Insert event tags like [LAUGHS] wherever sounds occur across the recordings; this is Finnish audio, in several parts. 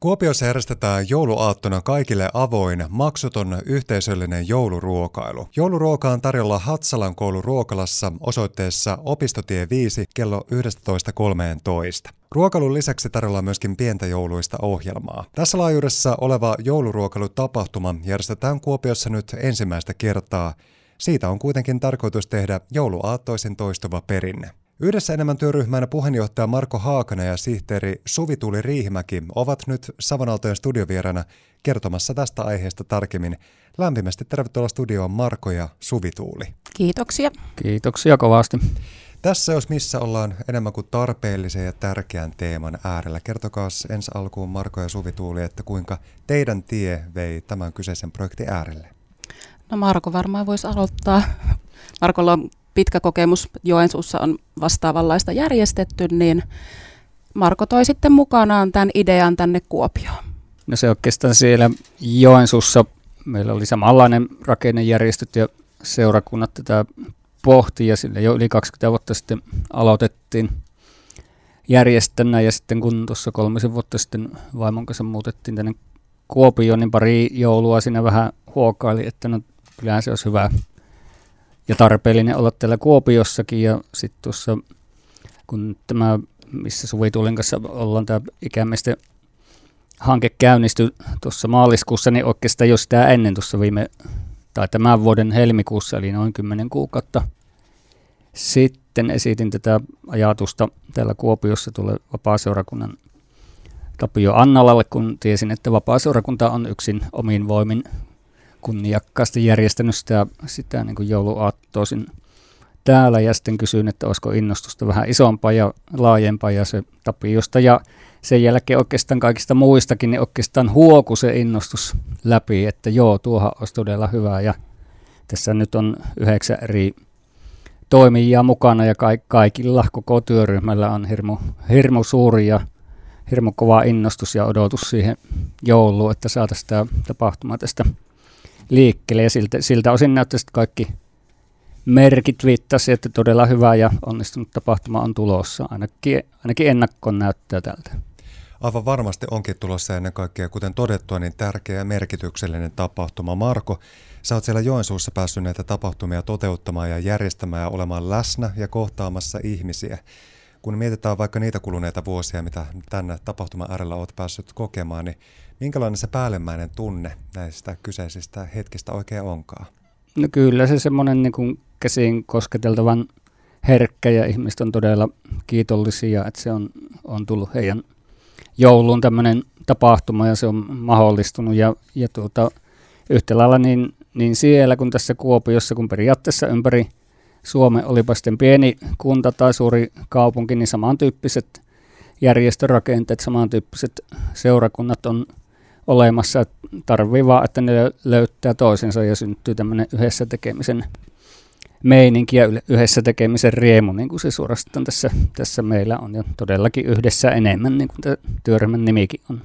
Kuopiossa järjestetään jouluaattona kaikille avoin, maksuton yhteisöllinen jouluruokailu. Jouluruoka on tarjolla Hatsalan koulun ruokalassa osoitteessa Opistotie 5 kello 11.13. Ruokailun lisäksi tarjolla myöskin pientä jouluista ohjelmaa. Tässä laajuudessa oleva jouluruokailutapahtuma järjestetään Kuopiossa nyt ensimmäistä kertaa. Siitä on kuitenkin tarkoitus tehdä jouluaattoisin toistuva perinne. Yhdessä enemmän työryhmän puheenjohtaja Marko Haakana ja sihteeri Suvituuli Riihimäki ovat nyt Savonaltojen studiovieraana kertomassa tästä aiheesta tarkemmin. Lämpimästi tervetuloa studioon Marko ja Suvituuli. Kiitoksia. Kiitoksia kovasti. Tässä jos missä ollaan enemmän kuin tarpeellisen ja tärkeän teeman äärellä. Kertokaa ensi alkuun Marko ja Suvituuli, että kuinka teidän tie vei tämän kyseisen projektin äärelle. No Marko varmaan voisi aloittaa. Markolla on pitkä kokemus Joensuussa on vastaavanlaista järjestetty, niin Marko toi sitten mukanaan tämän idean tänne Kuopioon. No se oikeastaan siellä Joensuussa meillä oli samanlainen rakennejärjestöt ja seurakunnat tätä pohti ja sille jo yli 20 vuotta sitten aloitettiin järjestänä ja sitten kun tuossa kolmisen vuotta sitten vaimon kanssa muutettiin tänne Kuopioon, niin pari joulua siinä vähän huokaili, että no kyllähän se olisi hyvä ja tarpeellinen olla täällä Kuopiossakin ja sitten tuossa kun tämä, missä Suvituulin kanssa ollaan tämä ikämiesten hanke käynnistyi tuossa maaliskuussa, niin oikeastaan jo sitä ennen tuossa viime, tai tämän vuoden helmikuussa, eli noin 10 kuukautta sitten esitin tätä ajatusta täällä Kuopiossa tulee vapaaseurakunnan Tapio Annalalle, kun tiesin, että vapaaseurakunta on yksin omin voimin kunniakkaasti järjestänyt sitä, sitä niin kuin jouluaattoisin täällä. Ja sitten kysyin, että olisiko innostusta vähän isompaa ja laajempaa ja se Tapiosta ja sen jälkeen oikeastaan kaikista muistakin, niin oikeastaan huoku se innostus läpi, että joo, tuohan olisi todella hyvä. Ja tässä nyt on yhdeksän eri toimijaa mukana ja kaikilla koko työryhmällä on hirmu, hirmu suuri ja hirmu kova innostus ja odotus siihen jouluun, että saataisiin tämä tapahtuma tästä liikkeelle ja siltä, siltä osin näyttäisi, että kaikki merkit viittasi, että todella hyvä ja onnistunut tapahtuma on tulossa. Ainakin, ainakin ennakkoon näyttää tältä. Aivan varmasti onkin tulossa ennen kaikkea, kuten todettua, niin tärkeä ja merkityksellinen tapahtuma. Marko, sä oot siellä Joensuussa päässyt näitä tapahtumia toteuttamaan ja järjestämään ja olemaan läsnä ja kohtaamassa ihmisiä. Kun mietitään vaikka niitä kuluneita vuosia, mitä tänne tapahtuman äärellä oot päässyt kokemaan, niin minkälainen se päällimmäinen tunne näistä kyseisistä hetkistä oikein onkaan? No kyllä se semmoinen niin kuin käsiin kosketeltavan herkkä ja ihmiset on todella kiitollisia, että se on, on tullut heidän jouluun tämmöinen tapahtuma ja se on mahdollistunut ja, ja tuota, yhtä lailla niin, niin siellä kuin tässä Kuopiossa, kun periaatteessa ympäri Suomen, olipa sitten pieni kunta tai suuri kaupunki, niin samantyyppiset järjestörakenteet, samantyyppiset seurakunnat on olemassa. Tarvii vaan, että ne löytää toisensa ja syntyy tämmöinen yhdessä tekemisen meininki ja yhdessä tekemisen riemu, niin kuin se suorastaan tässä, tässä meillä on ja todellakin yhdessä enemmän, niin kuin työryhmän nimikin on.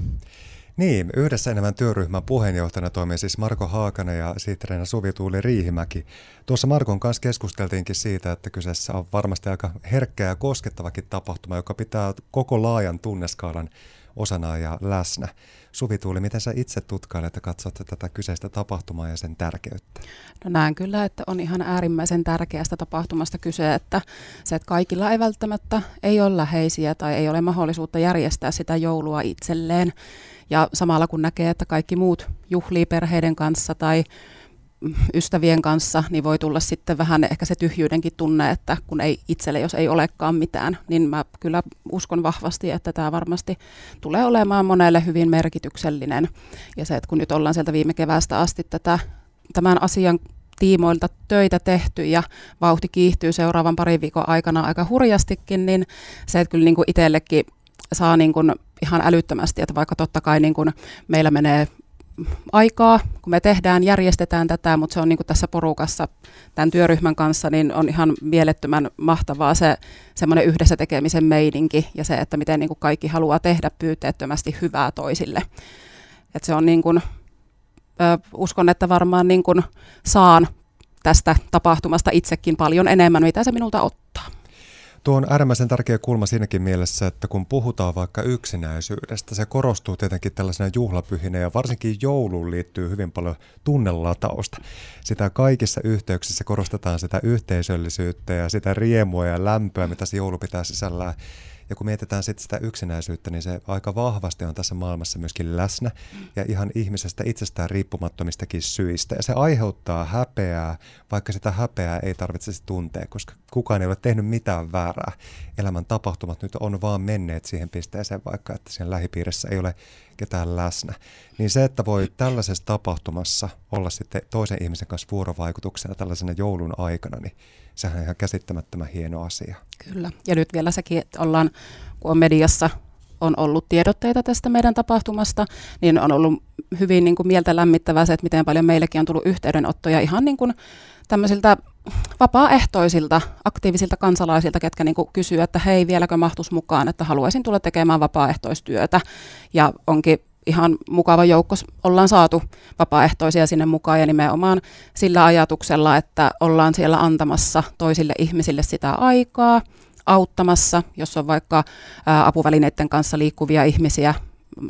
Niin, yhdessä enemmän työryhmän puheenjohtajana toimii siis Marko Haakana ja sihteerinä Suvi Tuuli Riihimäki. Tuossa Markon kanssa keskusteltiinkin siitä, että kyseessä on varmasti aika herkkä ja koskettavakin tapahtuma, joka pitää koko laajan tunneskaalan osana ja läsnä. Suvi Tuuli, miten sä itse tutkailet ja katsot tätä kyseistä tapahtumaa ja sen tärkeyttä? No näen kyllä, että on ihan äärimmäisen tärkeästä tapahtumasta kyse, että se, että kaikilla ei välttämättä ei ole läheisiä tai ei ole mahdollisuutta järjestää sitä joulua itselleen. Ja samalla kun näkee, että kaikki muut juhlii perheiden kanssa tai ystävien kanssa, niin voi tulla sitten vähän ehkä se tyhjyydenkin tunne, että kun ei itselle, jos ei olekaan mitään, niin mä kyllä uskon vahvasti, että tämä varmasti tulee olemaan monelle hyvin merkityksellinen. Ja se, että kun nyt ollaan sieltä viime keväästä asti tätä, tämän asian tiimoilta töitä tehty ja vauhti kiihtyy seuraavan parin viikon aikana aika hurjastikin, niin se, että kyllä niin kuin itsellekin saa niin kuin ihan älyttömästi, että vaikka totta kai niin kuin meillä menee aikaa, kun me tehdään, järjestetään tätä, mutta se on niin kuin tässä porukassa tämän työryhmän kanssa, niin on ihan mielettömän mahtavaa se semmoinen yhdessä tekemisen meidinki ja se, että miten niin kuin kaikki haluaa tehdä pyyteettömästi hyvää toisille. Et se on niin kuin, ö, uskon, että varmaan niin kuin saan tästä tapahtumasta itsekin paljon enemmän, mitä se minulta ottaa. Tuo on äärimmäisen tärkeä kulma siinäkin mielessä, että kun puhutaan vaikka yksinäisyydestä, se korostuu tietenkin tällaisena juhlapyhinä ja varsinkin jouluun liittyy hyvin paljon tunnelatausta. Sitä kaikissa yhteyksissä korostetaan sitä yhteisöllisyyttä ja sitä riemua ja lämpöä, mitä se joulu pitää sisällään. Ja kun mietitään sitten sitä yksinäisyyttä, niin se aika vahvasti on tässä maailmassa myöskin läsnä ja ihan ihmisestä itsestään riippumattomistakin syistä. Ja se aiheuttaa häpeää, vaikka sitä häpeää ei tarvitsisi tuntea, koska kukaan ei ole tehnyt mitään väärää. Elämän tapahtumat nyt on vaan menneet siihen pisteeseen, vaikka että siinä lähipiirissä ei ole ketään läsnä. Niin se, että voi tällaisessa tapahtumassa olla sitten toisen ihmisen kanssa vuorovaikutuksena tällaisena joulun aikana, niin sehän on ihan käsittämättömän hieno asia. Kyllä. Ja nyt vielä sekin, että ollaan, kun on mediassa on ollut tiedotteita tästä meidän tapahtumasta, niin on ollut hyvin niin kuin mieltä lämmittävää se, että miten paljon meillekin on tullut yhteydenottoja ihan niin kuin tämmöisiltä vapaaehtoisilta, aktiivisilta kansalaisilta, ketkä niin kuin että hei, vieläkö mahtus mukaan, että haluaisin tulla tekemään vapaaehtoistyötä. Ja onkin ihan mukava joukko ollaan saatu vapaaehtoisia sinne mukaan ja nimenomaan sillä ajatuksella, että ollaan siellä antamassa toisille ihmisille sitä aikaa, auttamassa, jos on vaikka apuvälineiden kanssa liikkuvia ihmisiä,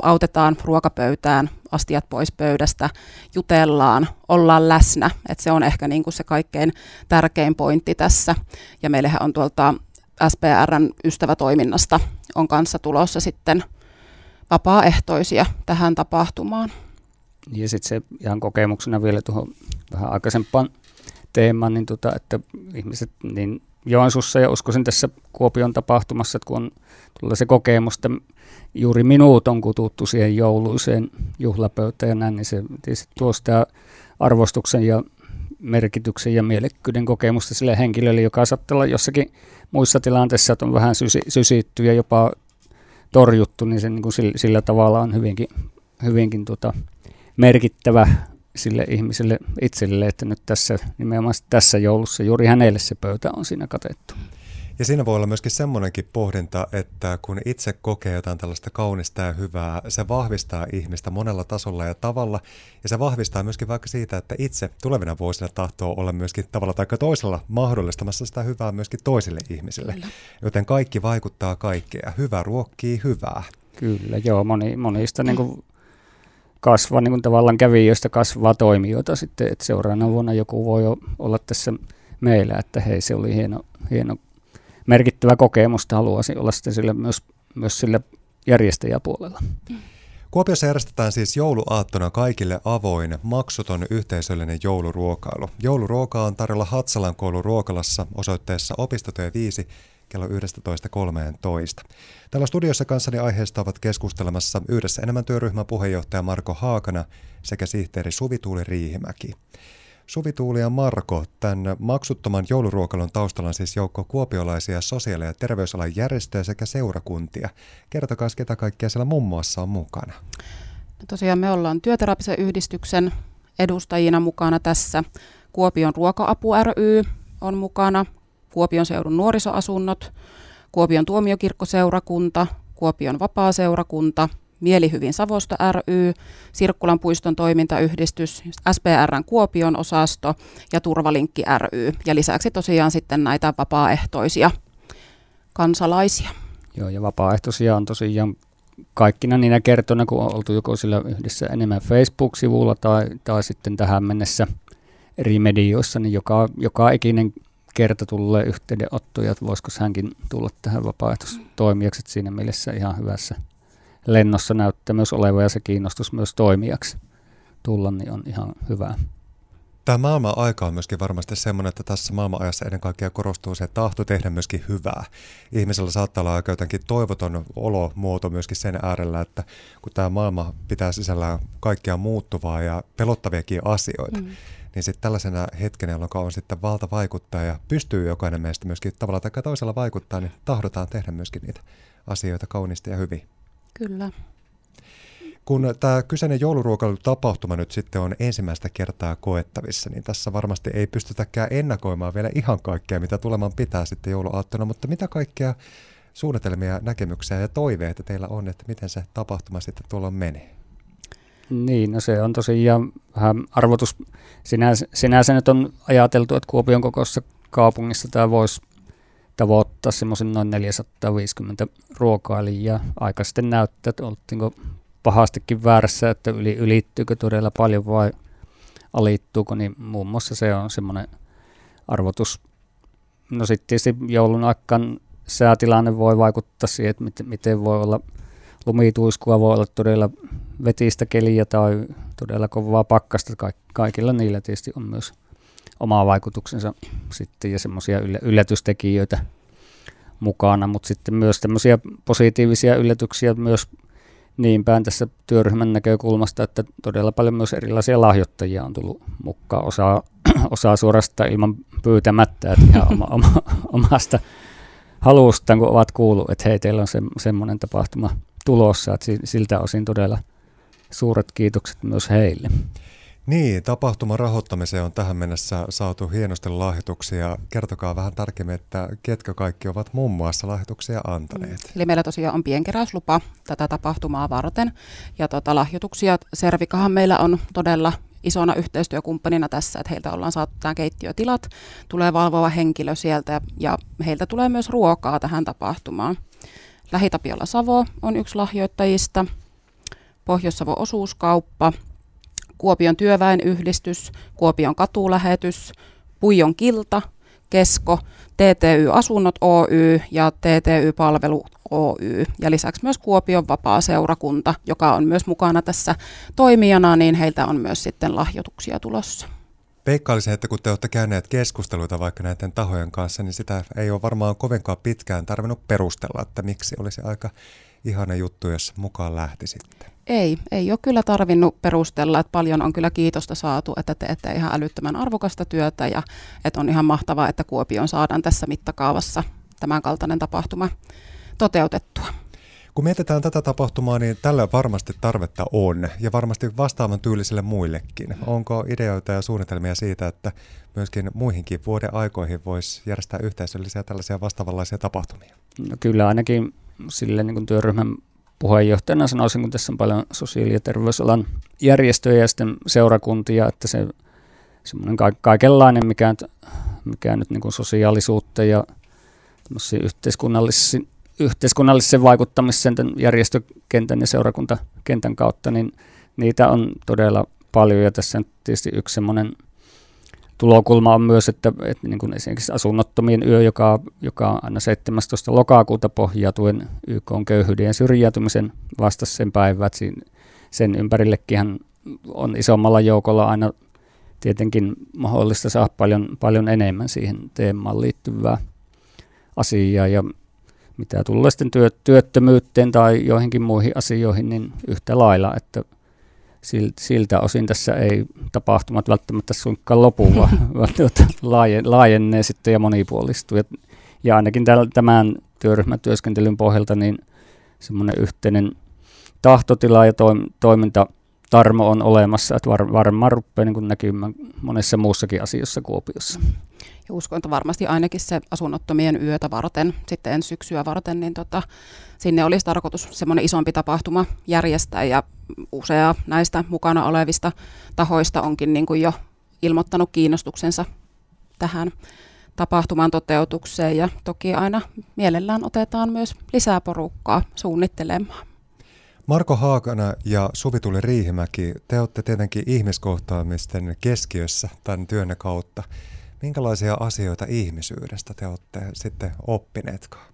autetaan ruokapöytään, astiat pois pöydästä, jutellaan, ollaan läsnä. Et se on ehkä niin kuin se kaikkein tärkein pointti tässä. Ja meillähän on tuolta SPRn ystävätoiminnasta on kanssa tulossa sitten vapaaehtoisia tähän tapahtumaan. Ja sitten se ihan kokemuksena vielä tuohon vähän aikaisempaan teemaan, niin tota, että ihmiset niin Joensuussa ja uskoisin tässä Kuopion tapahtumassa, että kun on se kokemus, että juuri minut on kututtu siihen jouluiseen juhlapöytään ja näin, niin se tuo sitä arvostuksen ja merkityksen ja mielekkyyden kokemusta sille henkilölle, joka saattaa olla jossakin muissa tilanteissa, että on vähän sysi, sysitty ja jopa torjuttu, niin se niin kuin sillä, sillä tavalla on hyvinkin, hyvinkin tota, merkittävä sille ihmiselle itselle, että nyt tässä nimenomaan tässä joulussa juuri hänelle se pöytä on siinä katettu. Ja siinä voi olla myöskin semmoinenkin pohdinta, että kun itse kokee jotain tällaista kaunista ja hyvää, se vahvistaa ihmistä monella tasolla ja tavalla. Ja se vahvistaa myöskin vaikka siitä, että itse tulevina vuosina tahtoo olla myöskin tavalla tai toisella mahdollistamassa sitä hyvää myöskin toisille ihmisille. Kyllä. Joten kaikki vaikuttaa kaikkea. Hyvä ruokkii hyvää. Kyllä, joo. Moni, monista niin kuin kasvaa niin kuin tavallaan kävijöistä kasvaa toimijoita sitten, että seuraavana vuonna joku voi olla tässä meillä, että hei se oli hieno, hieno merkittävä kokemus, haluaisin olla sitten sille myös, myös sille järjestäjäpuolella. Kuopiossa järjestetään siis jouluaattona kaikille avoin, maksuton yhteisöllinen jouluruokailu. Jouluruoka on tarjolla Hatsalan koulun ruokalassa osoitteessa opistotyö 5 kello 11.13. Täällä studiossa kanssani aiheesta ovat keskustelemassa yhdessä enemmän työryhmän puheenjohtaja Marko Haakana sekä sihteeri Suvi Tuuli Riihimäki. Suvi Tuuli ja Marko, tämän maksuttoman jouluruokalon taustalla on siis joukko kuopiolaisia sosiaali- ja terveysalan järjestöjä sekä seurakuntia. Kertokaa, ketä kaikkea siellä muun muassa on mukana. No tosiaan me ollaan työterapisen yhdistyksen edustajina mukana tässä. Kuopion ruoka-apu ry on mukana, Kuopion seudun nuorisoasunnot, Kuopion tuomiokirkkoseurakunta, Kuopion vapaaseurakunta, Mielihyvin Savosta ry, Sirkkulan puiston toimintayhdistys, SPRn Kuopion osasto ja Turvalinkki ry. Ja lisäksi tosiaan sitten näitä vapaaehtoisia kansalaisia. Joo, ja vapaaehtoisia on tosiaan kaikkina niinä kertoina, kun on oltu joko sillä yhdessä enemmän Facebook-sivulla tai, tai sitten tähän mennessä eri medioissa, niin joka, joka ikinen kerta tulee yhteydenottoja, että voisiko hänkin tulla tähän vapaaehtoistoimijaksi, siinä mielessä ihan hyvässä lennossa näyttää myös olevan ja se kiinnostus myös toimijaksi tulla, niin on ihan hyvä. Tämä maailman aika on myöskin varmasti semmoinen, että tässä maailman ajassa ennen kaikkea korostuu se tahto tehdä myöskin hyvää. Ihmisellä saattaa olla aika jotenkin toivoton olomuoto myöskin sen äärellä, että kun tämä maailma pitää sisällään kaikkea muuttuvaa ja pelottaviakin asioita, mm. niin sitten tällaisena hetkenä, jolloin on sitten valta vaikuttaa ja pystyy jokainen meistä myöskin tavalla tai toisella vaikuttaa, niin tahdotaan tehdä myöskin niitä asioita kauniisti ja hyvin. Kyllä. Kun tämä kyseinen jouluruokailutapahtuma nyt sitten on ensimmäistä kertaa koettavissa, niin tässä varmasti ei pystytäkään ennakoimaan vielä ihan kaikkea, mitä tuleman pitää sitten jouluaattona, mutta mitä kaikkea suunnitelmia, näkemyksiä ja toiveita teillä on, että miten se tapahtuma sitten tuolla menee? Niin, no se on tosiaan vähän arvotus. Sinänsä, sinänsä nyt on ajateltu, että Kuopion kokoisessa kaupungissa tämä voisi tavoittaa semmoisen noin 450 ruokailijaa. Aika sitten näyttää, että oltiinko pahastikin väärässä, että yli, ylittyykö todella paljon vai alittuuko, niin muun muassa se on semmoinen arvotus. No sitten tietysti joulun aikaan säätilanne voi vaikuttaa siihen, että miten, miten voi olla lumituiskua, voi olla todella vetistä keliä tai todella kovaa pakkasta. Kaikilla niillä tietysti on myös oma vaikutuksensa sitten ja semmoisia yllätystekijöitä mukana, mutta sitten myös tämmöisiä positiivisia yllätyksiä myös niin päin tässä työryhmän näkökulmasta, että todella paljon myös erilaisia lahjoittajia on tullut mukaan. Osaa, [CLEARS THROAT] osaa suorastaan ilman pyytämättä, että ihan oma, oma, omasta halustaan, kun ovat kuullut, että hei, teillä on se, semmoinen tapahtuma tulossa, että siltä osin todella suuret kiitokset myös heille. Niin, tapahtuman rahoittamiseen on tähän mennessä saatu hienosti lahjoituksia. Kertokaa vähän tarkemmin, että ketkä kaikki ovat muun muassa lahjoituksia antaneet. Mm. Eli meillä tosiaan on pienkeräyslupa tätä tapahtumaa varten. Ja tota, lahjoituksia, Servikahan meillä on todella isona yhteistyökumppanina tässä, että heiltä ollaan saatu tämä keittiötilat, tulee valvova henkilö sieltä ja heiltä tulee myös ruokaa tähän tapahtumaan. Lähitapiolla Savo on yksi lahjoittajista, Pohjois-Savo osuuskauppa, Kuopion työväenyhdistys, Kuopion katulähetys, Puijon kilta, Kesko, TTY Asunnot Oy ja TTY Palvelu Oy. Ja lisäksi myös Kuopion vapaa-seurakunta, joka on myös mukana tässä toimijana, niin heiltä on myös sitten lahjoituksia tulossa. Veikkailisin, että kun te olette käyneet keskusteluita vaikka näiden tahojen kanssa, niin sitä ei ole varmaan kovinkaan pitkään tarvinnut perustella, että miksi olisi aika ihana juttu, jos mukaan lähtisitte. Ei, ei ole kyllä tarvinnut perustella, että paljon on kyllä kiitosta saatu, että teette ihan älyttömän arvokasta työtä ja että on ihan mahtavaa, että Kuopioon saadaan tässä mittakaavassa tämän kaltainen tapahtuma toteutettua. Kun mietitään tätä tapahtumaa, niin tällä varmasti tarvetta on ja varmasti vastaavan tyylisille muillekin. Onko ideoita ja suunnitelmia siitä, että myöskin muihinkin vuoden aikoihin voisi järjestää yhteisöllisiä tällaisia vastaavanlaisia tapahtumia? No kyllä ainakin sille niin kuin työryhmän puheenjohtajana sanoisin, kun tässä on paljon sosiaali- ja terveysalan järjestöjä ja sitten seurakuntia, että se semmoinen kaikenlainen, mikä, mikä nyt niin sosiaalisuutta ja yhteiskunnallisen, yhteiskunnallisen vaikuttamisen järjestökentän ja seurakuntakentän kautta, niin niitä on todella paljon. Ja tässä on tietysti yksi semmoinen – tulokulma on myös, että, että niin kuin esimerkiksi asunnottomien yö, joka, joka on aina 17. lokakuuta pohjautuen YK on köyhyyden ja syrjäytymisen sen päivät. Sen ympärillekin on isommalla joukolla aina tietenkin mahdollista saada paljon, paljon enemmän siihen teemaan liittyvää asiaa. Ja mitä tulee sitten työ, työttömyyteen tai joihinkin muihin asioihin, niin yhtä lailla, että – siltä osin tässä ei tapahtumat välttämättä suinkaan lopu, [LAUGHS] vaan laajennee sitten ja monipuolistuu. Ja ainakin tämän työryhmän työskentelyn pohjalta niin semmoinen yhteinen tahtotila ja toiminta tarmo on olemassa, että var, varmaan rupeaa niin näkymään monessa muussakin asiassa Kuopiossa. Ja uskon, että varmasti ainakin se asunnottomien yötä varten, sitten ensi syksyä varten, niin tota, sinne olisi tarkoitus semmoinen isompi tapahtuma järjestää ja usea näistä mukana olevista tahoista onkin niin kuin jo ilmoittanut kiinnostuksensa tähän tapahtuman toteutukseen ja toki aina mielellään otetaan myös lisää porukkaa suunnittelemaan. Marko Haakana ja Suvituli Riihimäki, te olette tietenkin ihmiskohtaamisten keskiössä tämän työnne kautta. Minkälaisia asioita ihmisyydestä te olette sitten oppineetkaan?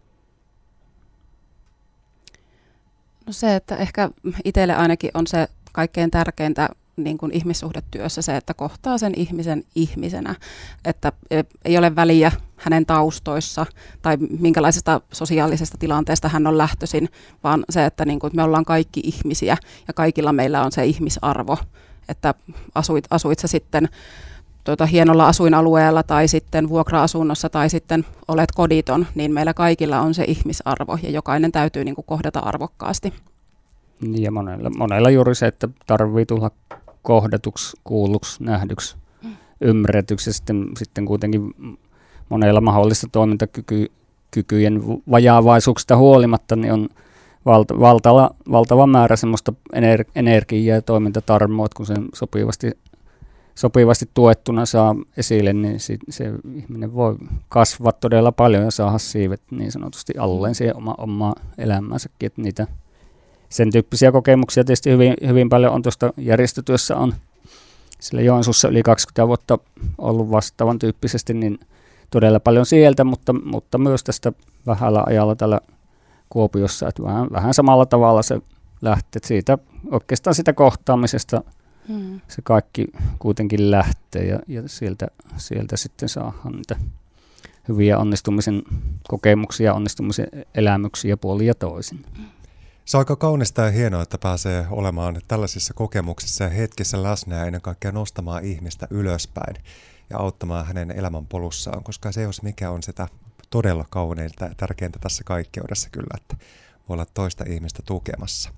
No se, että ehkä itselle ainakin on se kaikkein tärkeintä niin kuin ihmissuhdetyössä se, että kohtaa sen ihmisen ihmisenä, että e, ei ole väliä hänen taustoissa tai minkälaisesta sosiaalisesta tilanteesta hän on lähtöisin, vaan se, että niin kuin me ollaan kaikki ihmisiä ja kaikilla meillä on se ihmisarvo, että asuit, asuit sä sitten tuota, hienolla asuinalueella tai sitten vuokra-asunnossa tai sitten olet koditon, niin meillä kaikilla on se ihmisarvo ja jokainen täytyy niin kuin kohdata arvokkaasti. Ja monella, monella juuri se, että tarvii tulla kohdatuksi, kuulluksi, nähdyksi, mm. ymmärretyksi ja sitten, sitten kuitenkin monella mahdollista toimintakykyjen vajaavaisuuksista huolimatta niin on valta, valtava, valtava määrä semmoista ener, energiaa ja toimintatarmoa, kun sen sopivasti sopivasti tuettuna saa esille, niin sit se ihminen voi kasvaa todella paljon ja saada siivet niin sanotusti alleen siihen oma, omaa elämäänsäkin. Että niitä, sen tyyppisiä kokemuksia tietysti hyvin, hyvin paljon on tuosta järjestötyössä on sillä Joensuussa yli 20 vuotta ollut vastaavan tyyppisesti, niin todella paljon sieltä, mutta, mutta myös tästä vähällä ajalla tällä Kuopiossa, että vähän, vähän samalla tavalla se lähtee siitä oikeastaan sitä kohtaamisesta se kaikki kuitenkin lähtee ja, ja sieltä, sieltä sitten saadaan niitä hyviä onnistumisen kokemuksia, onnistumisen elämyksiä puolin ja toisin. Se on aika kaunista ja hienoa, että pääsee olemaan tällaisissa kokemuksissa ja hetkissä läsnä ja ennen kaikkea nostamaan ihmistä ylöspäin ja auttamaan hänen elämänpolussaan, koska se, jos mikä on sitä todella kauneinta ja tärkeintä tässä kaikkeudessa kyllä, että voi olla toista ihmistä tukemassa.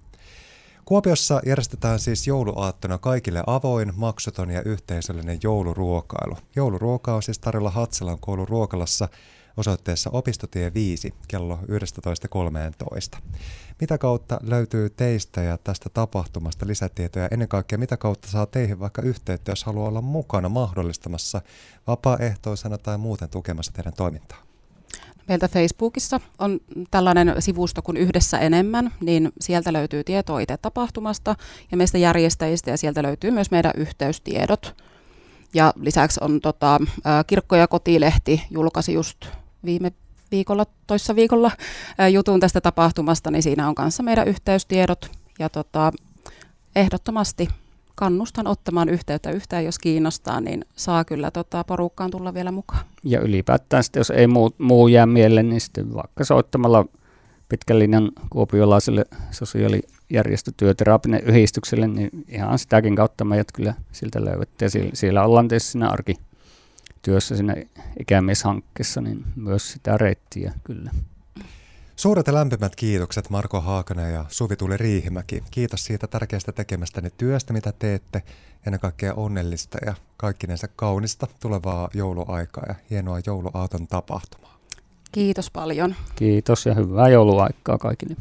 Kuopiossa järjestetään siis jouluaattona kaikille avoin, maksuton ja yhteisöllinen jouluruokailu. Jouluruoka on siis tarjolla Hatsalan koulun ruokalassa osoitteessa Opistotie 5 kello 11.13. Mitä kautta löytyy teistä ja tästä tapahtumasta lisätietoja? Ennen kaikkea mitä kautta saa teihin vaikka yhteyttä, jos haluaa olla mukana mahdollistamassa vapaaehtoisena tai muuten tukemassa teidän toimintaa? Meiltä Facebookissa on tällainen sivusto kuin Yhdessä enemmän, niin sieltä löytyy tietoa itse tapahtumasta ja meistä järjestäjistä ja sieltä löytyy myös meidän yhteystiedot. Ja lisäksi on tota, Kirkko- ja kotilehti julkaisi just viime viikolla, toissa viikolla jutun tästä tapahtumasta, niin siinä on kanssa meidän yhteystiedot. Ja tota, ehdottomasti kannustan ottamaan yhteyttä yhtään, jos kiinnostaa, niin saa kyllä tota, porukkaan tulla vielä mukaan. Ja ylipäätään sitten, jos ei muu, muu jää mieleen, niin sitten vaikka soittamalla pitkän linjan kuopiolaiselle sosiaalijärjestötyöterapinen yhdistykselle, niin ihan sitäkin kautta meidät kyllä siltä löydätte. Ja siellä, siellä ollaan tietysti siinä arkityössä siinä ikämieshankkeessa, niin myös sitä reittiä kyllä. Suuret ja lämpimät kiitokset Marko Haakanen ja Suvi Tuli Riihimäki. Kiitos siitä tärkeästä tekemästäni työstä, mitä teette. Ennen kaikkea onnellista ja kaikkinensa kaunista tulevaa jouluaikaa ja hienoa jouluaaton tapahtumaa. Kiitos paljon. Kiitos ja hyvää jouluaikaa kaikille.